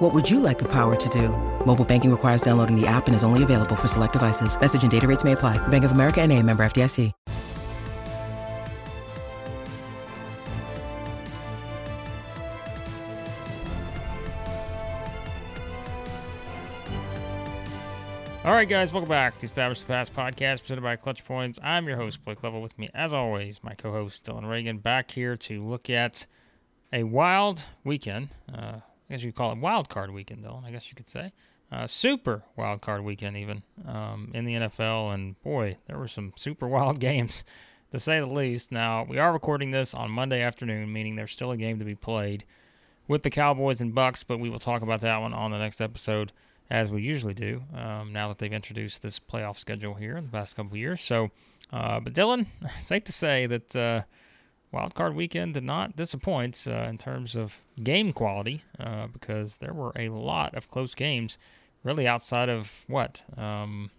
What would you like the power to do? Mobile banking requires downloading the app and is only available for select devices. Message and data rates may apply. Bank of America and a member FDIC. All right, guys, welcome back to Establish the Pass podcast presented by Clutch Points. I'm your host, Blake Lovell. With me, as always, my co host, Dylan Reagan, back here to look at a wild weekend. Uh, I guess you could call it wild card weekend, Dylan, I guess you could say. Uh, super wild card weekend, even um, in the NFL. And boy, there were some super wild games, to say the least. Now, we are recording this on Monday afternoon, meaning there's still a game to be played with the Cowboys and Bucks, but we will talk about that one on the next episode as we usually do. Um, now that they've introduced this playoff schedule here in the past couple years, so. Uh, but Dylan, safe to say that uh, Wild Card Weekend did not disappoint uh, in terms of game quality uh, because there were a lot of close games, really outside of what. Um,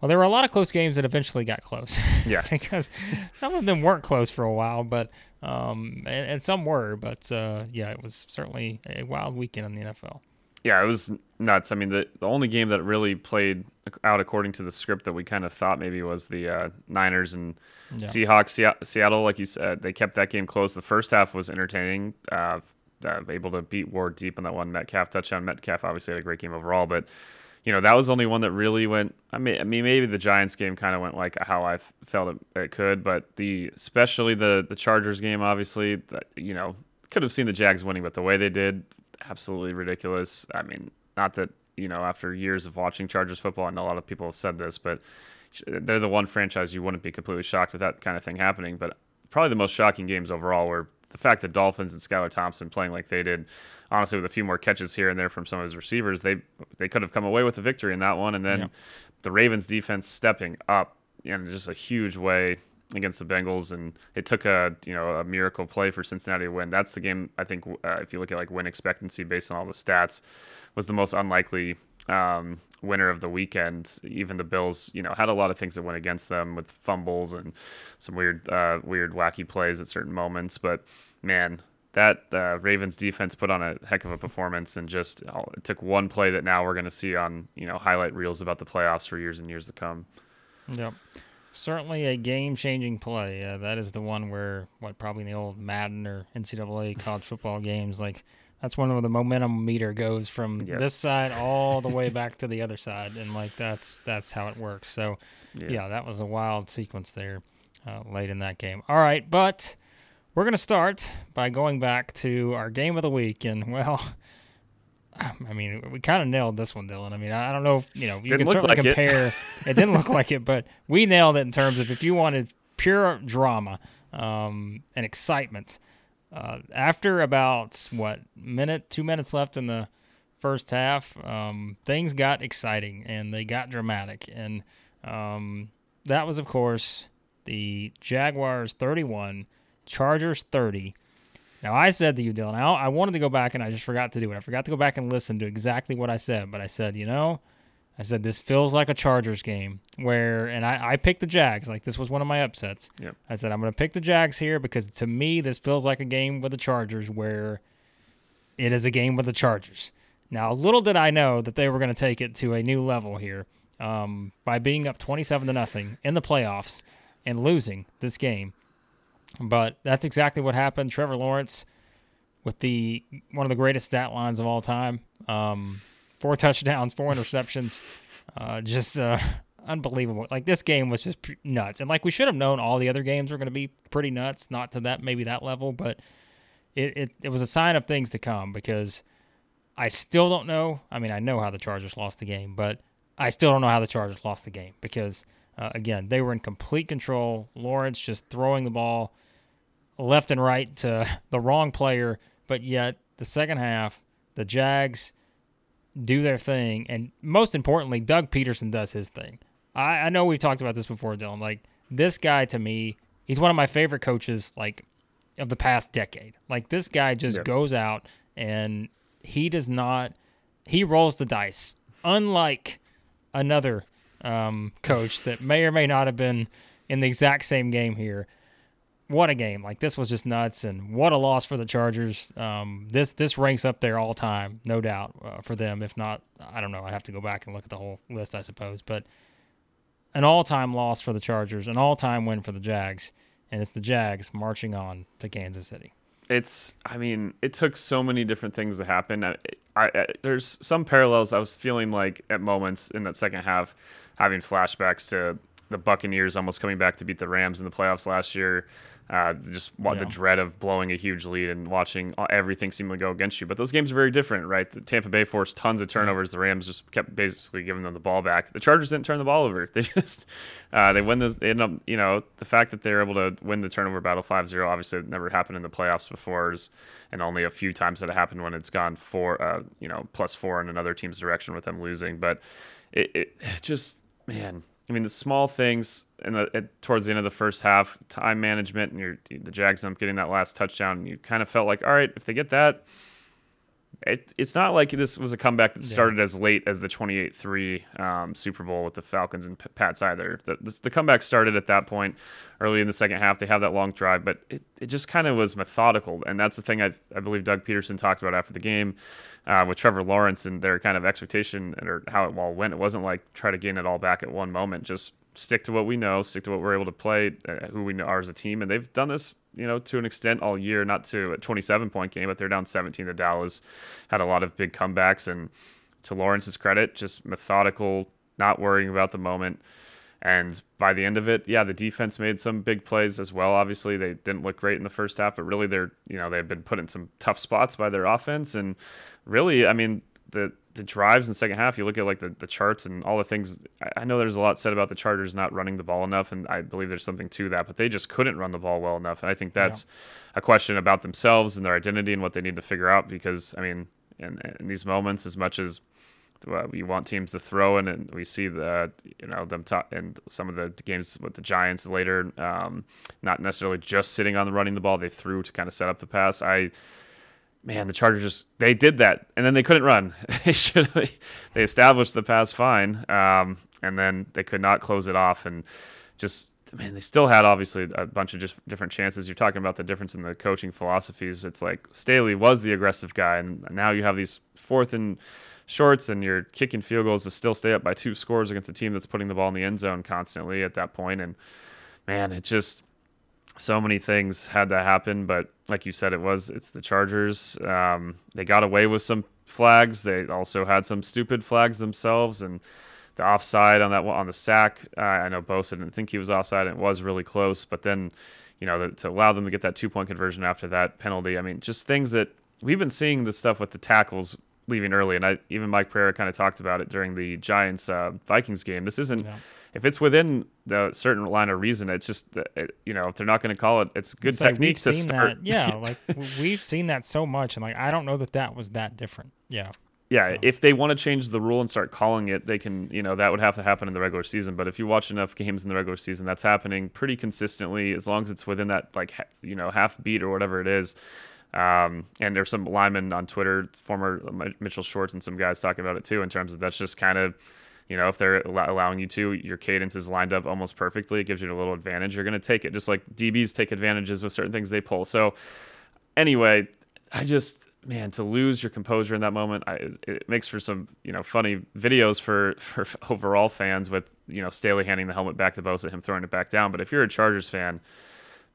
well, there were a lot of close games that eventually got close. Yeah. because some of them weren't close for a while, but um, and, and some were. But uh, yeah, it was certainly a wild weekend in the NFL. Yeah, it was nuts. I mean, the, the only game that really played out according to the script that we kind of thought maybe was the uh, Niners and Yeah. Seahawks. Se- Seattle, like you said, they kept that game close. The first half was entertaining. Uh, uh, able to beat Ward deep on that one Metcalf touchdown. Metcalf obviously had a great game overall, but you know that was the only one that really went. I mean, I mean maybe the Giants game kind of went like how I felt it, it could, but the especially the the Chargers game, obviously, that, you know, could have seen the Jags winning, but the way they did, absolutely ridiculous. I mean, not that you know after years of watching Chargers football, and a lot of people have said this, but they're the one franchise you wouldn't be completely shocked with that kind of thing happening. But probably the most shocking games overall were the fact that Dolphins and Skylar Thompson playing like they did, honestly, with a few more catches here and there from some of his receivers, they they could have come away with a victory in that one. And then Yeah. the Ravens defense stepping up in just a huge way against the Bengals, and it took a you know a miracle play for Cincinnati to win. That's the game I think uh, if you look at like win expectancy based on all the stats, was the most unlikely um, winner of the weekend. Even the Bills, you know, had a lot of things that went against them with fumbles and some weird, uh, weird, wacky plays at certain moments. But man, that uh, Ravens defense put on a heck of a performance, and just oh, it took one play that now we're going to see on you know highlight reels about the playoffs for years and years to come. Yep. Certainly a game changing play. Uh, that is the one where, what, probably in the old Madden or NCAA college football games, like that's one where the momentum meter goes from Yeah. this side all the way back to the other side. And like that's that's how it works. So, Yeah. yeah, that was a wild sequence there uh, late in that game. All right. But we're going to start by going back to our game of the week. And, well, I mean, we kind of nailed this one, Dylan. I mean, I don't know if, you know, you Didn't can certainly like it. compare. It. didn't look like it, but we nailed it in terms of if you wanted pure drama um, and excitement. Uh, after about, what, minute, two minutes left in the first half, um, things got exciting and they got dramatic. And um, that was, of course, the Jaguars 31, Chargers 30. Now, I said to you, Dylan, I, I wanted to go back and I just forgot to do it. I forgot to go back and listen to exactly what I said, but I said, you know, I said this feels like a Chargers game where, and I, I picked the Jags. Like this was one of my upsets. Yep. I said I'm going to pick the Jags here because to me this feels like a game with the Chargers where it is a game with the Chargers. Now, little did I know that they were going to take it to a new level here um, by being up 27 to nothing in the playoffs and losing this game. But that's exactly what happened. Trevor Lawrence with the one of the greatest stat lines of all time. Um, four touchdowns, four interceptions, uh, just uh, unbelievable. Like this game was just nuts, and like we should have known, all the other games were going to be pretty nuts. Not to that maybe that level, but it, it it was a sign of things to come because I still don't know. I mean, I know how the Chargers lost the game, but I still don't know how the Chargers lost the game because uh, again they were in complete control. Lawrence just throwing the ball left and right to the wrong player, but yet the second half, the Jags do their thing, and most importantly, Doug Pederson does his thing. I, I know we've talked about this before, Dylan. Like this guy to me, he's one of my favorite coaches like of the past decade. Like this guy just goes out and he does not he rolls the dice. Unlike another um, coach that may or may not have been in the exact same game here. What a game! Like this was just nuts, and what a loss for the Chargers. Um, this this ranks up there all time, no doubt, uh, for them. If not, I don't know. I have to go back and look at the whole list, I suppose. But an all-time loss for the Chargers, an all-time win for the Jags, and it's the Jags marching on to Kansas City. It's, I mean, it took so many different things to happen. I, I, I, there's some parallels. I was feeling like at moments in that second half, having flashbacks to the Buccaneers almost coming back to beat the Rams in the playoffs last year. Uh, just what yeah. the dread of blowing a huge lead and watching everything seem to go against you. But those games are very different, right? The Tampa Bay forced tons of turnovers. The Rams just kept basically giving them the ball back. The Chargers didn't turn the ball over. They just uh, they win the they end up you know the fact that they're able to win the turnover battle 5-0 obviously it never happened in the playoffs before, is, and only a few times that it happened when it's gone four uh, you know plus four in another team's direction with them losing. But it, it just man. I mean, the small things in the, at, towards the end of the first half, time management, and you're, the Jags up getting that last touchdown, you kind of felt like, all right, if they get that, it, it's not like this was a comeback that started yeah. as late as the 28-3 um, Super Bowl with the Falcons and Pats either. The, the, the, comeback started at that point early in the second half. They have that long drive, but it, it just kind of was methodical. And that's the thing I, I believe Doug Pederson talked about after the game uh, with Trevor Lawrence and their kind of expectation or how it all went. It wasn't like try to gain it all back at one moment. Just stick to what we know, stick to what we're able to play, uh, who we are as a team. And they've done this you know, to an extent all year, not to a 27 point game, but they're down 17 to Dallas. Had a lot of big comebacks. And to Lawrence's credit, just methodical, not worrying about the moment. And by the end of it, yeah, the defense made some big plays as well. Obviously, they didn't look great in the first half, but really, they're you know they've been put in some tough spots by their offense. And really, I mean, the the drives in the second half, you look at like the, the charts and all the things. I know there's a lot said about the Chargers not running the ball enough, and I believe there's something to that, but they just couldn't run the ball well enough. And I think that's yeah. a question about themselves and their identity and what they need to figure out because, I mean, in, in these moments, as much as we want teams to throw in, and we see the you know them top and some of the games with the Giants later, um, not necessarily just sitting on the running the ball, they threw to kind of set up the pass. I man, the Chargers just they did that, and then they couldn't run. they should they established the pass fine, um, and then they could not close it off, and just man, they still had obviously a bunch of just different chances. You're talking about the difference in the coaching philosophies. It's like Staley was the aggressive guy, and now you have these fourth and shorts, and you're kicking field goals to still stay up by two scores against a team that's putting the ball in the end zone constantly at that point, and man, it just so many things had to happen, but like you said, it was it's the Chargers. Um, they got away with some flags. They also had some stupid flags themselves, and the offside on that on the sack. Uh, I know Bosa didn't think he was offside, and it was really close. But then, you know, the, to allow them to get that two point conversion after that penalty. I mean, just things that we've been seeing the stuff with the tackles leaving early, and I even Mike Pereira kind of talked about it during the Giants uh, Vikings game. This isn't. Yeah if it's within the certain line of reason, it's just you know if they're not going to call it, it's good it's technique like to start. That, yeah, like we've seen that so much, and like I don't know that that was that different. Yeah. Yeah, so. if they want to change the rule and start calling it, they can. You know that would have to happen in the regular season. But if you watch enough games in the regular season, that's happening pretty consistently as long as it's within that like you know half beat or whatever it is. Um, and there's some linemen on Twitter, former Mitchell Schwartz, and some guys talking about it too, in terms of that's just kind of you know, if they're allowing you to, your cadence is lined up almost perfectly. It gives you a little advantage. You're going to take it, just like DBs take advantages with certain things they pull. So, anyway, I just man to lose your composure in that moment I, it makes for some you know funny videos for for overall fans with you know Staley handing the helmet back to Bosa him throwing it back down but if you're a Chargers fan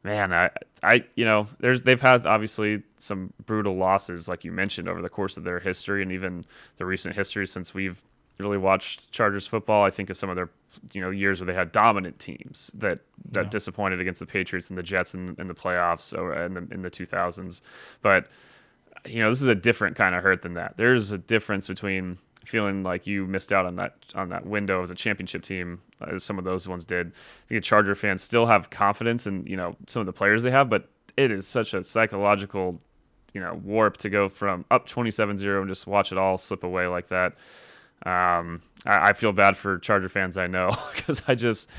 man I I you know there's they've had obviously some brutal losses like you mentioned over the course of their history and even the recent history since we've really watched Chargers football, I think of some of their you know years where they had dominant teams that that yeah. disappointed against the Patriots and the Jets in, in the playoffs or in the in the 2000s. But you know this is a different kind of hurt than that. There's a difference between feeling like you missed out on that on that window as a championship team uh, as some of those ones did. I think Charger fans still have confidence in you know some of the players they have, but it is such a psychological you know warp to go from up 27-0 and just watch it all slip away like that Um, I, I, feel bad for Charger fans, I know, because I just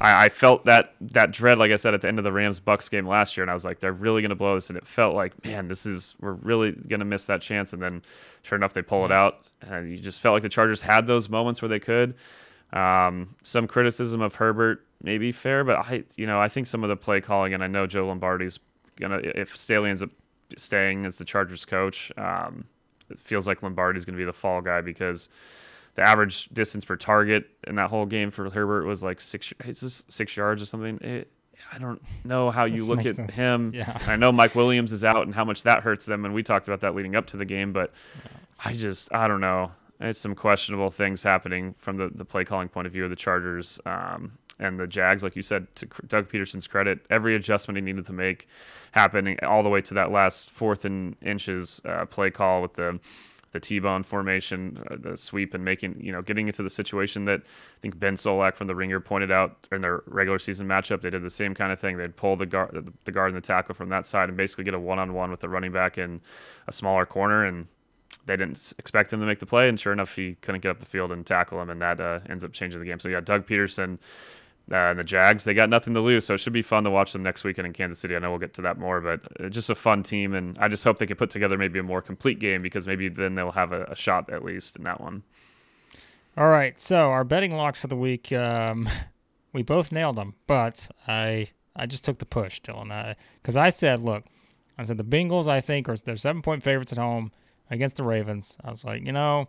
I, I, felt that that dread, like I said, at the end of the Rams Bucks game last year, and I was like, they're really going to blow this, and it felt like, man, this is we're really going to miss that chance, and then sure enough, they pull it out, and you just felt like the Chargers had those moments where they could. Um, some criticism of Herbert may be fair, but I, you know, I think some of the play calling, and I know Joe Lombardi's gonna if Staley ends up staying as the Chargers coach, um, it feels like Lombardi's gonna be the fall guy because the average distance per target in that whole game for Herbert was like six. It's just six yards or something. It, I don't know how you this look at sense. him. Yeah. I know Mike Williams is out and how much that hurts them, and we talked about that leading up to the game. But yeah. I just I don't know. It's some questionable things happening from the, the play calling point of view of the Chargers um, and the Jags. Like you said, to Doug Pederson's credit, every adjustment he needed to make happening all the way to that last fourth and inches uh, play call with the the T-bone formation, uh, the sweep, and making you know getting into the situation that I think Ben Solak from the Ringer pointed out in their regular season matchup. They did the same kind of thing. They'd pull the guard, the guard and the tackle from that side, and basically get a one-on-one with the running back in a smaller corner. And they didn't expect him to make the play, and sure enough, he couldn't get up the field and tackle him, and that uh, ends up changing the game. So yeah, Doug Pederson uh, and the Jags, they got nothing to lose, so it should be fun to watch them next weekend in Kansas City. I know we'll get to that more, but uh, just a fun team, and I just hope they can put together maybe a more complete game because maybe then they'll have a, a shot at least in that one. All right, so our betting locks of the week, um, we both nailed them, but I I just took the push, Dylan, because I, I said, look, I said the Bengals, I think, are they're seven point favorites at home against the Ravens. I was like, you know,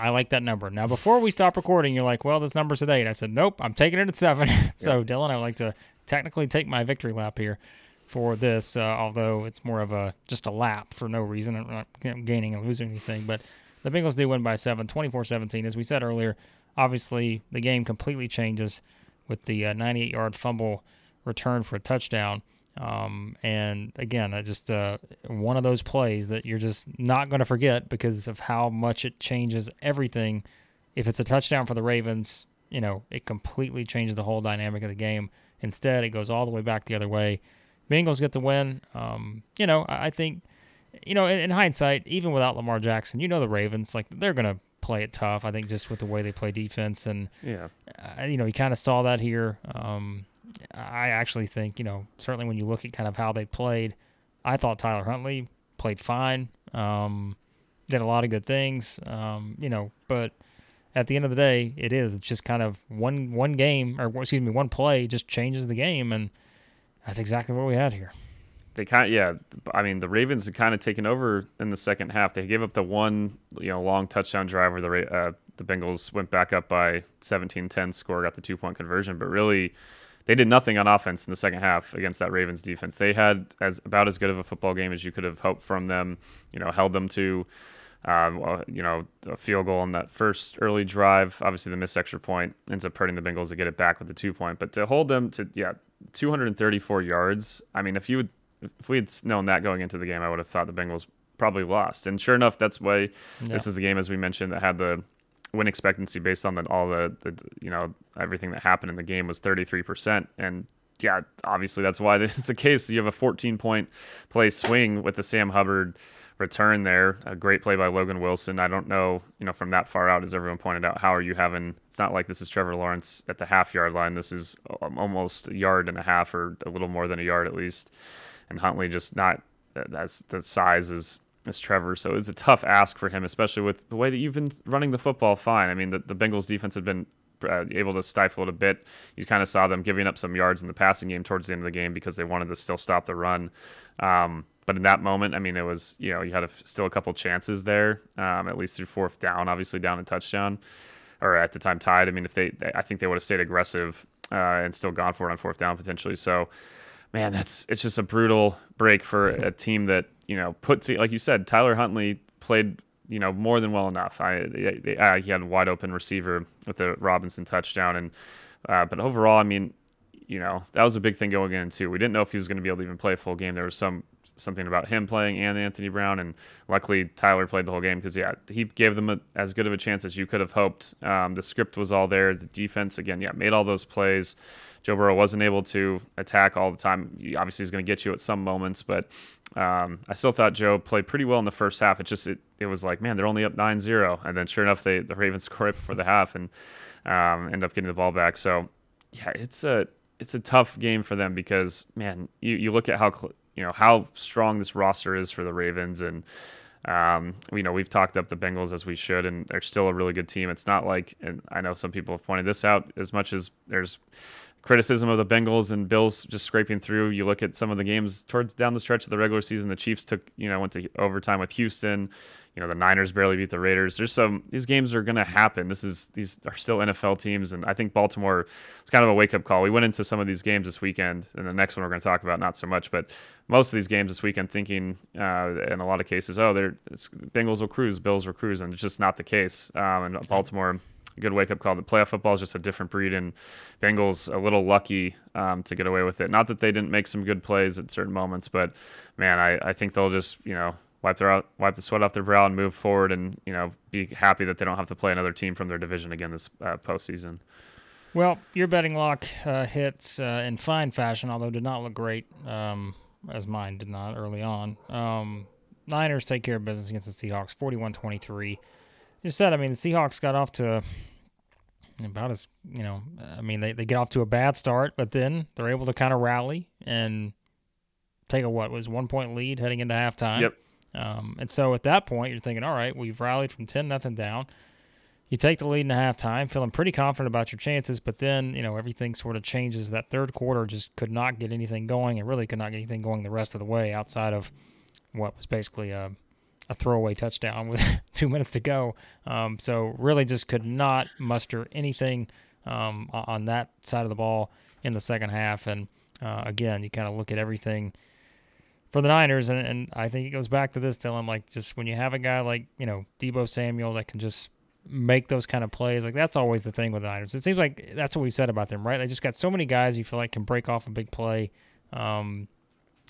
I like that number. Now, before we stop recording, you're like, well, this number's at eight. I said, nope, I'm taking it at seven. so, yep. Dylan, I would like to technically take my victory lap here for this, uh, although it's more of a just a lap for no reason. I'm not gaining and losing anything. But the Bengals do win by seven, 24 17. As we said earlier, obviously the game completely changes with the uh, 98 yard fumble return for a touchdown. Um, and again, I just uh, one of those plays that you're just not going to forget because of how much it changes everything. If it's a touchdown for the Ravens, you know it completely changes the whole dynamic of the game. Instead, it goes all the way back the other way. Bengals get the win. Um, you know, I think, you know, in, in, hindsight, even without Lamar Jackson, you know the Ravens like they're going to play it tough. I think just with the way they play defense, and yeah, uh, you know, you kind of saw that here. Um, I actually think, you know, certainly when you look at kind of how they played, I thought Tyler Huntley played fine, um, did a lot of good things, um, you know, but at the end of the day, it is. It's just kind of one one game, or excuse me, one play just changes the game, and that's exactly what we had here. They kind of, yeah. I mean, the Ravens had kind of taken over in the second half. They gave up the one, you know, long touchdown drive where the uh, the Bengals went back up by 17-10 score, got the two point conversion, but really they did nothing on offense in the second half against that Ravens defense. They had as about as good of a football game as you could have hoped from them. You know, held them to, um, you know, a field goal on that first early drive. Obviously, the missed extra point ends up hurting the Bengals to get it back with the two point. But to hold them to yeah, 234 yards. I mean, if you would, if we had known that going into the game, I would have thought the Bengals probably lost. And sure enough, that's why yeah. this is the game, as we mentioned, that had the win expectancy based on the, all the, the, you know everything that happened in the game was 33% and yeah obviously that's why this is the case. You have a 14 point play swing with the sam hubbard return there. A great play by logan wilson. I don't know you know from that far out as everyone pointed out how are you having it's not like this is trevor lawrence at the half yard line. This is almost a yard and a half or a little more than a yard at least. And huntley just not that's the size is as Trevor. So it's a tough ask for him, especially with the way that you've been running the football fine. I mean, the, the Bengals defense had been uh, able to stifle it a bit. You kind of saw them giving up some yards in the passing game towards the end of the game because they wanted to still stop the run. Um, but in that moment, I mean, it was, you know, you had a, still a couple chances there, um, at least through fourth down, obviously down a touchdown, or at the time tied. I mean, if they, I think they would have stayed aggressive uh, and still gone for it on fourth down potentially. So, man, that's it's just a brutal break for a team that you know, put like you said, Tyler Huntley played you know more than well enough. I, I, I he had a wide open receiver with the Robinson touchdown, and uh, but overall, I mean, you know, that was a big thing going into. We didn't know if he was going to be able to even play a full game. There was some something about him playing and Anthony Brown, and luckily Tyler played the whole game because yeah, he gave them a, as good of a chance as you could have hoped. Um, the script was all there. The defense again, yeah, made all those plays. Joe Burrow wasn't able to attack all the time. Obviously, he's going to get you at some moments, but um, I still thought Joe played pretty well in the first half. It just it, it was like, man, they're only up 9-0. and then sure enough, they the Ravens score it before the half and um, end up getting the ball back. So yeah, it's a it's a tough game for them because man, you, you look at how you know how strong this roster is for the Ravens and. Um, you know, we've talked up the Bengals as we should, and they're still a really good team. It's not like, and I know some people have pointed this out, as much as there's criticism of the Bengals and Bills just scraping through. You look at some of the games towards down the stretch of the regular season. The Chiefs took, you know, went to overtime with Houston. You know, the Niners barely beat the Raiders. There's some these games are going to happen. This is these are still NFL teams, and I think Baltimore is kind of a wake up call. We went into some of these games this weekend, and the next one we're going to talk about not so much, but most of these games this weekend, thinking uh, in a lot of cases, oh, they're Bengals will cruise, Bills will cruise, and it's just not the case. Um, and Baltimore good wake up call. The playoff football is just a different breed, and Bengals a little lucky um, to get away with it. Not that they didn't make some good plays at certain moments, but man, I, I think they'll just you know wipe their out, wipe the sweat off their brow and move forward, and you know be happy that they don't have to play another team from their division again this uh, postseason. Well, your betting lock uh, hits uh, in fine fashion, although did not look great, um, as mine did not early on. Um, Niners take care of business against the Seahawks, 41 23 just said, I mean, the Seahawks got off to about as, you know, I mean, they, they get off to a bad start, but then they're able to kind of rally and take a what was one point lead heading into halftime. Yep. Um, and so at that point, you're thinking, all right, we've rallied from 10 nothing down. You take the lead in the halftime, feeling pretty confident about your chances, but then, you know, everything sort of changes. That third quarter just could not get anything going and really could not get anything going the rest of the way outside of what was basically a a throwaway touchdown with two minutes to go. Um, so really just could not muster anything um, on that side of the ball in the second half. And uh, again, you kind of look at everything for the Niners, and, and I think it goes back to this, Dylan. Like just when you have a guy like you know Deebo Samuel that can just make those kind of plays, like that's always the thing with the Niners. It seems like that's what we said about them, right? They just got so many guys you feel like can break off a big play. Um,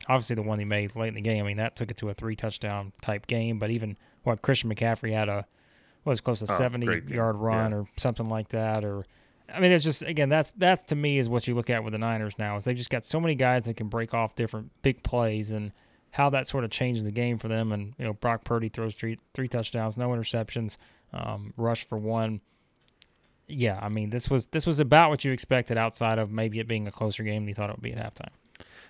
obviously the one he made late in the game. I mean, that took it to a three touchdown type game. But even what Christian McCaffrey had a was close to oh, 70 yard run yeah. or something like that. Or I mean, it's just again that's that's to me is what you look at with the Niners now is they've just got so many guys that can break off different big plays and how that sort of changes the game for them. And you know, Brock Purdy throws three three touchdowns, no interceptions, um, rush for one. Yeah, I mean, this was this was about what you expected outside of maybe it being a closer game than you thought it would be at halftime.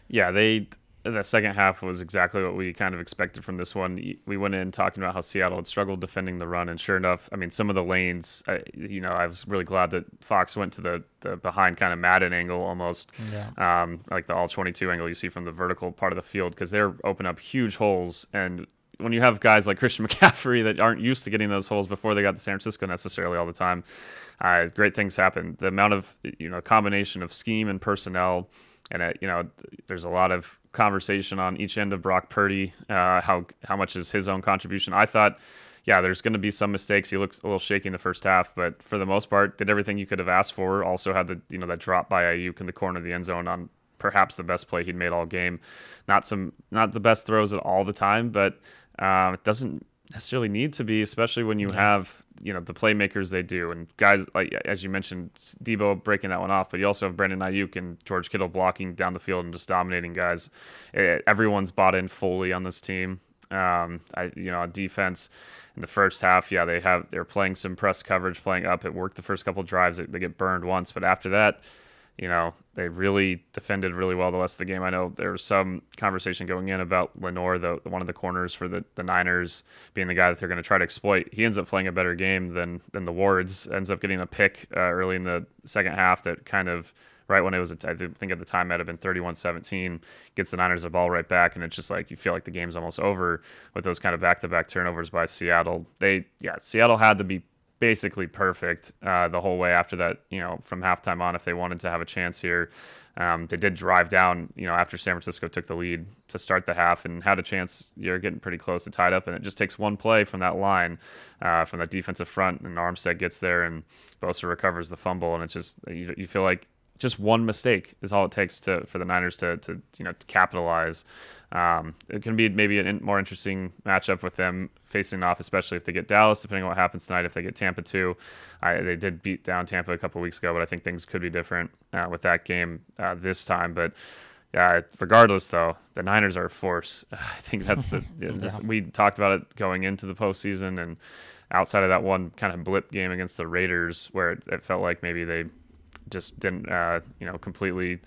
Yeah, they the second half was exactly what we kind of expected from this one. We went in talking about how Seattle had struggled defending the run, and sure enough, I mean, some of the lanes, I, you know, I was really glad that Fox went to the, the behind kind of Madden angle almost, yeah. um, like the all 22 angle you see from the vertical part of the field, because they're open up huge holes. And when you have guys like Christian McCaffrey that aren't used to getting those holes before they got to San Francisco necessarily all the time, uh, great things happen. The amount of, you know, combination of scheme and personnel and it, you know, there's a lot of conversation on each end of Brock Purdy. Uh, how how much is his own contribution? I thought, yeah, there's going to be some mistakes. He looks a little shaky in the first half, but for the most part, did everything you could have asked for. Also had the you know that drop by Aiyuk in the corner of the end zone on perhaps the best play he'd made all game. Not some not the best throws at all the time, but uh, it doesn't necessarily need to be, especially when you have you know the playmakers they do, and guys like as you mentioned, Deebo breaking that one off, but you also have Brandon Aiyuk and George Kittle blocking down the field and just dominating guys. It, everyone's bought in fully on this team. Um, I you know on defense in the first half, yeah, they have they're playing some press coverage, playing up. It worked the first couple drives. They, they get burned once, but after that you know, they really defended really well the rest of the game. I know there was some conversation going in about Lenoir, the, one of the corners for the, the Niners, being the guy that they're going to try to exploit. He ends up playing a better game than than the Wards. Ends up getting a pick uh, early in the second half that kind of right when it was, I think at the time might have been 31-17, gets the Niners the ball right back, and it's just like you feel like the game's almost over with those kind of back-to-back turnovers by Seattle. They, yeah, Seattle had to be basically perfect uh, the whole way after that, you know, from halftime on if they wanted to have a chance here. Um, they did drive down, you know, after San Francisco took the lead to start the half and had a chance. You're getting pretty close to tied up, and it just takes one play from that line, uh, from that defensive front, and Armstead gets there, and Bosa recovers the fumble, and it just you, you feel like just one mistake is all it takes to for the Niners to to you know to capitalize. Um, it can be maybe a more interesting matchup with them facing off, especially if they get Dallas, depending on what happens tonight. If they get Tampa too, I, they did beat down Tampa a couple weeks ago, but I think things could be different uh, with that game uh, this time. But yeah, regardless though, the Niners are a force. I think that's the yeah. we talked about it going into the postseason and outside of that one kind of blip game against the Raiders where it, it felt like maybe they just didn't uh, you know completely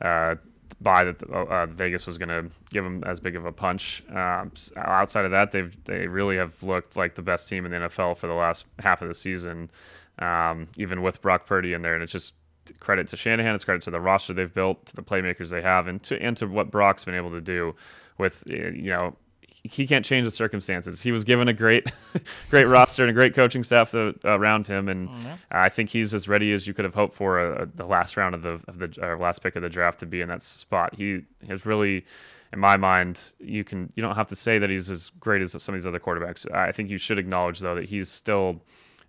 uh, buy that uh, Vegas was going to give them as big of a punch. Um, outside of that, they've they really have looked like the best team in the NFL for the last half of the season, um, even with Brock Purdy in there, and it's just credit to Shanahan. It's credit to the roster they've built, to the playmakers they have, and to and to what Brock's been able to do with you know he can't change the circumstances. He was given a great, great roster and a great coaching staff to, around him, and mm-hmm. I think he's as ready as you could have hoped for a, uh, a, the last round of the of the last pick of the draft to be in that spot. He has really, in my mind, you can you don't have to say that he's as great as some of these other quarterbacks. I think you should acknowledge though that he's still.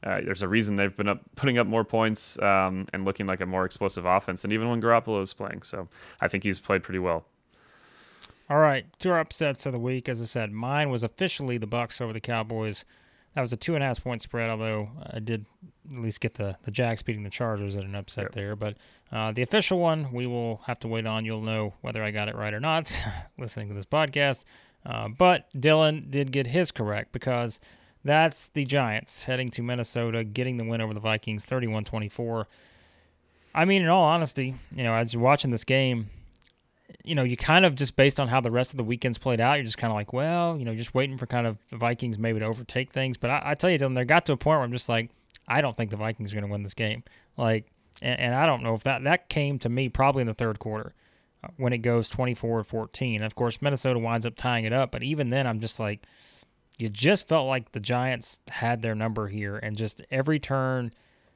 Uh, there's a reason they've been up, putting up more points um, and looking like a more explosive offense, and even when Garoppolo is playing. So I think he's played pretty well. All right, two upsets of the week. As I said, mine was officially the Bucks over the Cowboys. That was a two and a half point spread, although I did at least get the the Jags beating the Chargers at an upset yep. there. But uh, the official one, we will have to wait on. You'll know whether I got it right or not listening to this podcast. Uh, but Dylan did get his correct because that's the Giants heading to Minnesota, getting the win over the Vikings 31 24. I mean, in all honesty, you know, as you're watching this game, you know, you kind of just based on how the rest of the weekends played out, you're just kind of like, well, you know, just waiting for kind of the Vikings maybe to overtake things. But I, I tell you, Dylan, there got to a point where I'm just like, I don't think the Vikings are going to win this game. Like, and, and, I don't know if that that came to me probably in the third quarter uh, when it goes 24-14. Of course, Minnesota winds up tying it up, but even then, I'm just like, you just felt like the Giants had their number here, and just every turn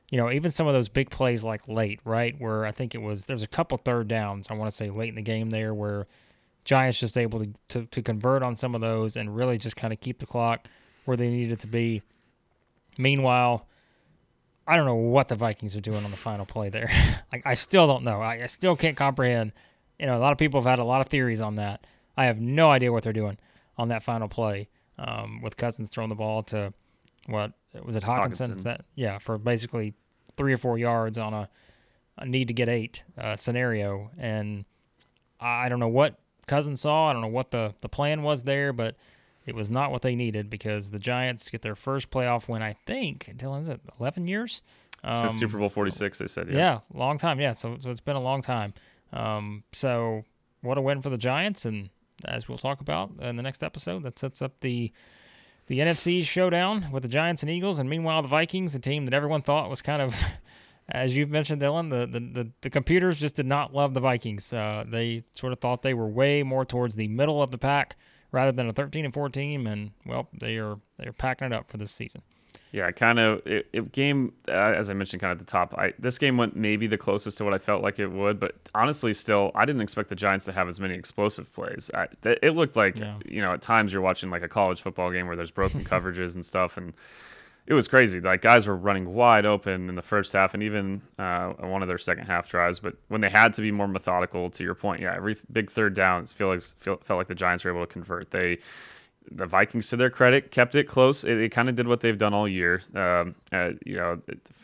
you know, even some of those big plays like late, right? Where I think it was there's a couple third downs, I want to say late in the game there where Giants just able to, to, to convert on some of those and really just kind of keep the clock where they needed to be. Meanwhile, I don't know what the Vikings are doing on the final play there. I, still don't know. I, I still can't comprehend. You know, a lot of people have had a lot of theories on that. I have no idea what they're doing on that final play um, with Cousins throwing the ball to what was it Hawkinson? Hockenson. That yeah, for basically three or four yards on a, a need to get eight uh, scenario, and I don't know what Cousins saw. I don't know what the the plan was there, but it was not what they needed because the Giants get their first playoff win. I think Dylan is it eleven years? Um, Since Super Bowl forty six, they said. Yeah. yeah, long time. Yeah, so so it's been a long time. Um, so what a win for the Giants, and as we'll talk about in the next episode, that sets up the the NFC showdown with the Giants and Eagles, and meanwhile the Vikings, a team that everyone thought was kind of, as you've mentioned, Dylan, the the, the, the computers just did not love the Vikings. Uh, they sort of thought they were way more towards the middle of the pack rather than a 13 and 14, team, and well, they are they are packing it up for this season. Yeah, kind of. It, it game uh, as I mentioned, kind of at the top. I this game went maybe the closest to what I felt like it would, but honestly, still, I didn't expect the Giants to have as many explosive plays. I, it looked like yeah. you know at times you're watching like a college football game where there's broken coverages and stuff, and it was crazy. Like guys were running wide open in the first half, and even uh, one of their second half drives. But when they had to be more methodical, to your point, yeah, every big third down, it feel like feel, felt like the Giants were able to convert. They the Vikings, to their credit, kept it close. It, kind of did what they've done all year. Um, uh, you know,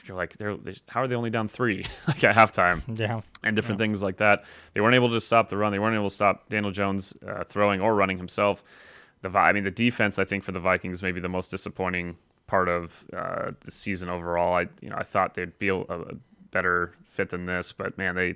you're like, they're, they, how are they only down three like at halftime? Yeah, and different yeah. things like that. They weren't able to stop the run. They weren't able to stop Daniel Jones uh, throwing or running himself. The I mean, the defense, I think, for the Vikings, maybe the most disappointing part of uh, the season overall. I you know I thought they'd be a, a better fit than this, but man, they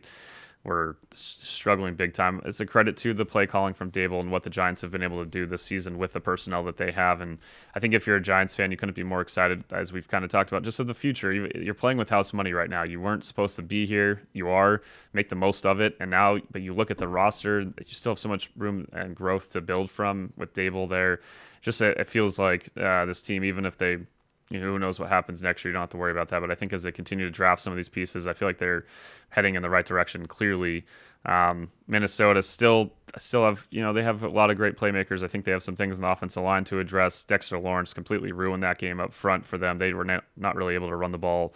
were struggling big time. It's a credit to the play calling from Daboll and what the Giants have been able to do this season with the personnel that they have. And I think if you're a Giants fan, you couldn't be more excited, as we've kind of talked about, just of the future. You're playing with house money right now. You weren't supposed to be here. You are. Make the most of it. And now, but you look at the roster, you still have so much room and growth to build from with Daboll there. Just it feels like uh, this team, even if they you know, who knows what happens next year? You don't have to worry about that. But I think as they continue to draft some of these pieces, I feel like they're heading in the right direction. Clearly, um, Minnesota still still have you know they have a lot of great playmakers. I think they have some things in the offensive line to address. Dexter Lawrence completely ruined that game up front for them. They were not, really able to run the ball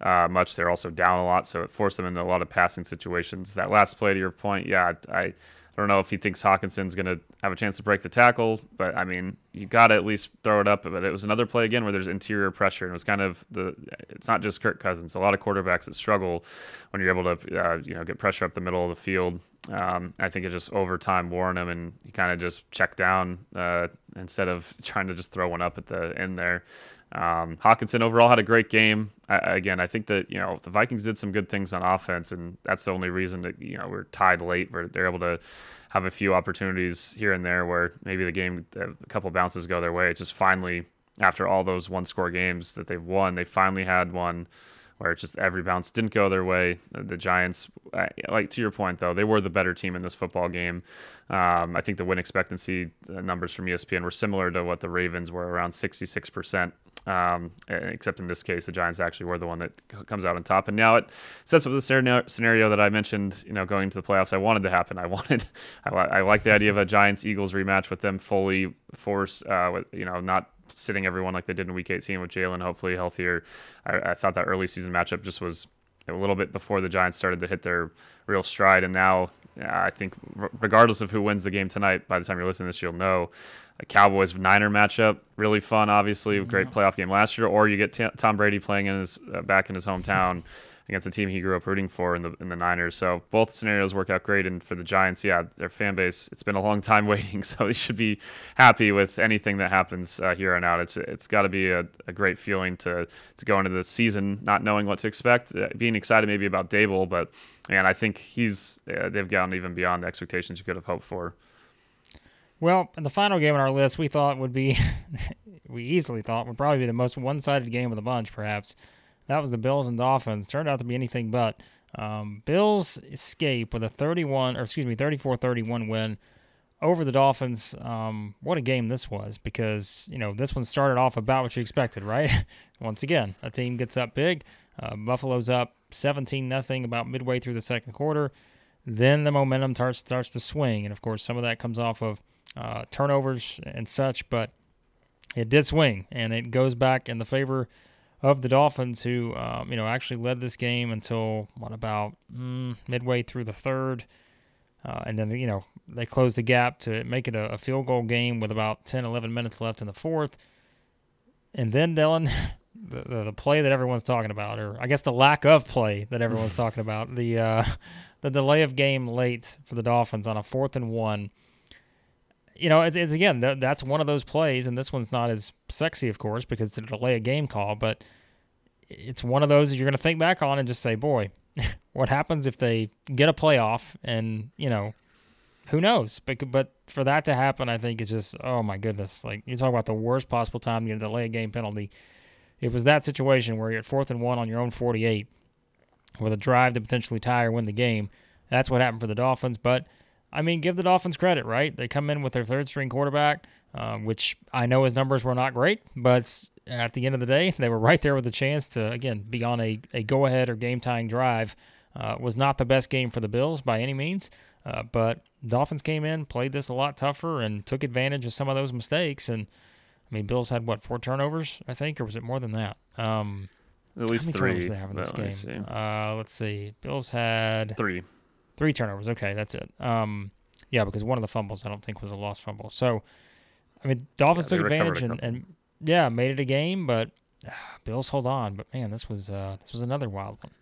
uh, much. They're also down a lot, so it forced them into a lot of passing situations. That last play, to your point, yeah, I I don't know if he thinks Hockenson's going to have a chance to break the tackle, but I mean, you got to at least throw it up. But it was another play again where there's interior pressure, and it was kind of the. It's not just Kirk Cousins. A lot of quarterbacks that struggle when you're able to, uh, you know, get pressure up the middle of the field. Um, I think it just over time wore him, and he kind of just checked down uh, instead of trying to just throw one up at the end there. Um, Hockenson overall had a great game. I, again, I think that you know the Vikings did some good things on offense, and that's the only reason that you know we're tied late. Where they're able to have a few opportunities here and there where maybe the game a couple bounces go their way. It's just finally after all those one score games that they've won, they finally had one where it's just every bounce didn't go their way. The Giants, like to your point though, they were the better team in this football game. Um, I think the win expectancy uh, numbers from ESPN were similar to what the Ravens were, around 66%. Um, except in this case, the Giants actually were the one that comes out on top. And now it sets up the scenario that I mentioned, you know, going to the playoffs. I wanted to happen. I wanted, I, I like the idea of a Giants Eagles rematch with them fully force, uh, with, you know, not sitting everyone like they did in Week 18 with Jalen, hopefully healthier. I, I thought that early season matchup just was a little bit before the Giants started to hit their real stride, and now I think regardless of who wins the game tonight, by the time you're listening to this, you'll know. A Cowboys Niner matchup, really fun, obviously, great playoff game last year. Or you get T- Tom Brady playing in his uh, back in his hometown against the team he grew up rooting for in the in the Niners. So both scenarios work out great. And for the Giants, yeah, their fan base, it's been a long time waiting, so they should be happy with anything that happens uh, here on out. It's it's got to be a, a, great feeling to to go into the season not knowing what to expect, uh, being excited maybe about Daboll, but and I think he's uh, they've gone even beyond the expectations you could have hoped for. Well, the final game on our list, we thought would be, we easily thought would probably be the most one-sided game of the bunch, perhaps. That was the Bills and Dolphins. Turned out to be anything but. Um, Bills escape with a 31, or excuse me, 34-31 win over the Dolphins. Um, what a game this was because you know this one started off about what you expected, right? Once again, a team gets up big. Uh, Buffalo's up 17 nothing about midway through the second quarter. Then the momentum starts starts to swing, and of course some of that comes off of uh, turnovers and such, but it did swing, and it goes back in the favor of the Dolphins, who um, you know actually led this game until what about mm, midway through the third, uh, and then you know they closed the gap to make it a, a, field goal game with about 10, 11 minutes left in the fourth, and then Dylan. The, the, the play that everyone's talking about, or I guess the lack of play that everyone's talking about, the uh, the delay of game late for the Dolphins on a fourth and one you know, it, it's again that, that's one of those plays, and this one's not as sexy, of course, because it's a delay a game call, but it's one of those you're going to think back on and just say, boy, what happens if they get a playoff and you know, who knows? But but for that to happen, I think it's just oh my goodness, like you talk about the worst possible time to get a delay a game penalty. It was that situation where you're at fourth and one on your own 48 with a drive to potentially tie or win the game. That's what happened for the Dolphins, but I mean, give the Dolphins credit, right? They come in with their third string quarterback, um, which I know his numbers were not great, but at the end of the day, they were right there with a chance to, again, be on a, a go ahead or game tying drive. Uh, was not the best game for the Bills by any means, uh, but Dolphins came in, played this a lot tougher, and took advantage of some of those mistakes. And I mean, Bills had what four turnovers, I think, or was it more than that? Um, At least three. They have in this game? Uh, let's see. Bills had three. Three turnovers. Okay, that's it. Um, yeah, because one of the fumbles I don't think was a lost fumble. So, I mean, Dolphins yeah, took advantage and, and, yeah, made it a game, but uh, Bills hold on. But man, this was uh, this was another wild one.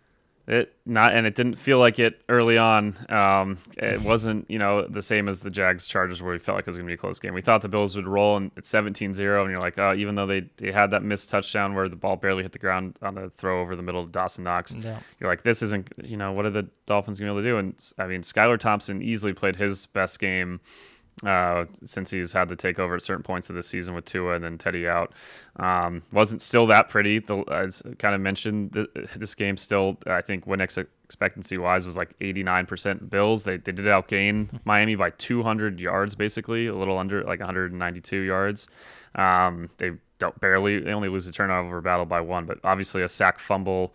It not and it didn't feel like it early on. Um, it wasn't you know the same as the Jags Chargers where we felt like it was gonna be a close game. We thought the Bills would roll and it's 17-0 and you're like oh even though they, they had that missed touchdown where the ball barely hit the ground on the throw over the middle of Dawson Knox. Yeah. You're like this isn't you know what are the Dolphins gonna be able to do? And I mean Skylar Thompson easily played his best game uh, since he's had the takeover at certain points of the season with Tua and then Teddy out. Um, wasn't still that pretty. The, as kind of mentioned, the, this game still, I think, win ex- expectancy wise was like 89% Bills. They, they did outgain Miami by 200 yards, basically, a little under like 192 yards. Um, they don't barely, they only lose the turnover battle by one, but obviously a sack fumble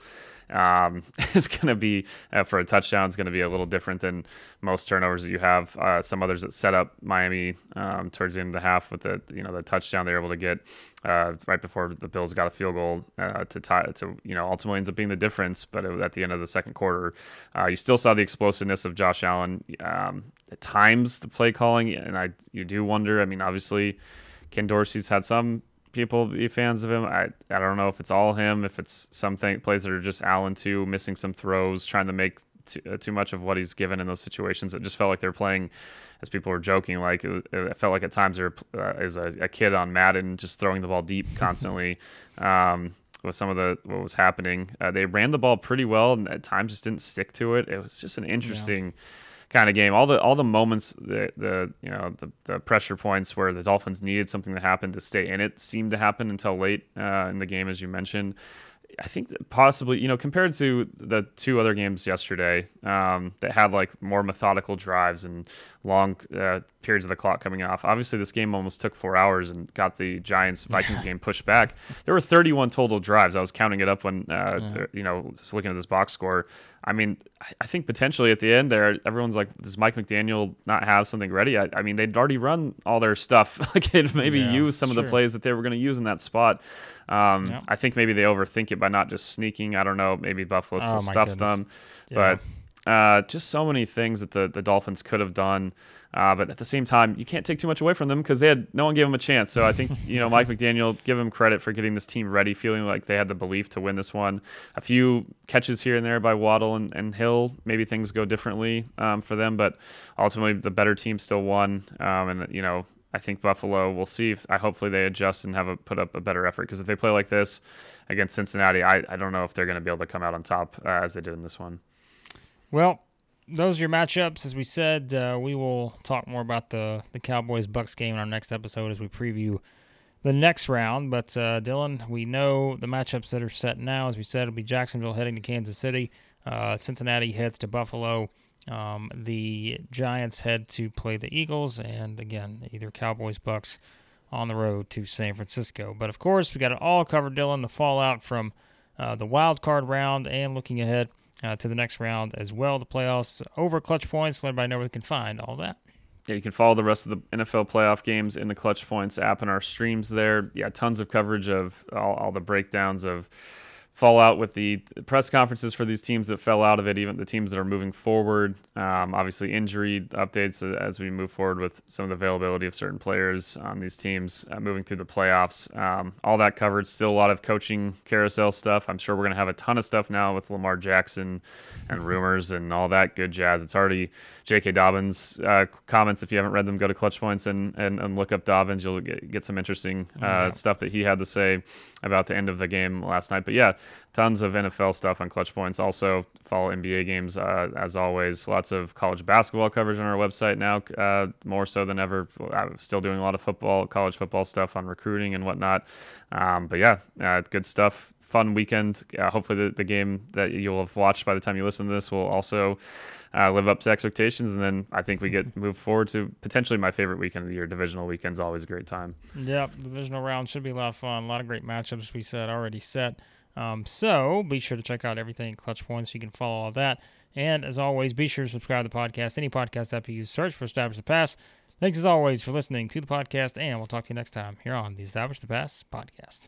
um, is going to be uh, for a touchdown is going to be a little different than most turnovers that you have. Uh, some others that set up Miami um, towards the end of the half with the you know the touchdown they're able to get uh, right before the Bills got a field goal uh, to tie to you know ultimately ends up being the difference. But at the end of the second quarter, uh, you still saw the explosiveness of Josh Allen. Um, at times, the play calling, and I you do wonder. I mean, obviously, Ken Dorsey's had some people be fans of him. I I don't know if it's all him, if it's something plays that are just Allen too, missing some throws, trying to make too, uh, too much of what he's given in those situations. It just felt like they're playing, as people were joking, like it, it felt like at times there uh, is a, a, kid on Madden just throwing the ball deep constantly. um, with some of the what was happening, uh, they ran the ball pretty well, and at times just didn't stick to it. It was just an interesting. Yeah kind of game. All the all the moments, the the you know the, the pressure points where the Dolphins needed something to happen to stay in it seemed to happen until late uh, in the game, as you mentioned. I think possibly, you know, compared to the two other games yesterday um, that had like more methodical drives and long uh, periods of the clock coming off. Obviously, this game almost took four hours and got the Giants Vikings game pushed back. There were 31 total drives. I was counting it up when, uh, yeah. you know, just looking at this box score. I mean, I think potentially at the end there, everyone's like, does Mike McDaniel not have something ready? I, I mean, they'd already run all their stuff. like, they'd maybe yeah, use some of the plays that they were going to use in that spot. Um, yep. I think maybe they overthink it by not just sneaking. I don't know. Maybe Buffalo still oh, stuffs them, yeah. but uh, just so many things that the, the Dolphins could have done. Uh, but at the same time, you can't take too much away from them because they had no one gave them a chance. So I think you know Mike McDaniel give him credit for getting this team ready, feeling like they had the belief to win this one. A few catches here and there by Waddle and, and Hill, maybe things go differently um, for them, but ultimately the better team still won. Um, and you know I think Buffalo. We'll see if I hopefully they adjust and have a put up a better effort because if they play like this against Cincinnati, I, I don't know if they're going to be able to come out on top uh, as they did in this one. Well, those are your matchups. As we said, uh, we will talk more about the the Cowboys Bucks game in our next episode as we preview the next round. But uh, Dylan, we know the matchups that are set now. As we said, it'll be Jacksonville heading to Kansas City. Uh, Cincinnati heads to Buffalo. Um, the Giants head to play the Eagles, and again, either Cowboys, Bucks on the road to San Francisco. But of course, we got it all covered, Dylan. The fallout from uh, the wild card round and looking ahead uh, to the next round as well. The playoffs over clutch points. Let everybody know where they can find all that. Yeah, you can follow the rest of the NFL playoff games in the Clutch Points app and our streams there. Yeah, tons of coverage of all, all the breakdowns of fallout with the press conferences for these teams that fell out of it, even the teams that are moving forward. Um, obviously, injury updates as we move forward with some of the availability of certain players on these teams uh, moving through the playoffs. Um, all that covered. Still a lot of coaching carousel stuff. I'm sure we're going to have a ton of stuff now with Lamar Jackson and rumors and all that good jazz. It's already J.K. Dobbins uh, comments. If you haven't read them, go to Clutch Points and, and, and look up Dobbins. You'll get, get some interesting uh, yeah. stuff that he had to say about the end of the game last night. But yeah, tons of NFL stuff on Clutch Points. Also, follow NBA games uh, as always. Lots of college basketball coverage on our website now, uh, more so than ever. I'm still doing a lot of football, college football stuff on recruiting and whatnot. Um, but yeah, uh, good stuff. Fun weekend. hopefully, the, the game that you'll have watched by the time you listen to this will also uh, live up to expectations. And then I think we get moved forward to potentially my favorite weekend of the year. Divisional weekend's always a great time. Yep, divisional round should be a lot of fun. A lot of great matchups we said already set. Um, so be sure to check out everything Clutch Points. You can follow all that. And as always, be sure to subscribe to the podcast. Any podcast app you use, search for Establish the Pass. Thanks as always for listening to the podcast, and we'll talk to you next time here on the Establish the Pass podcast.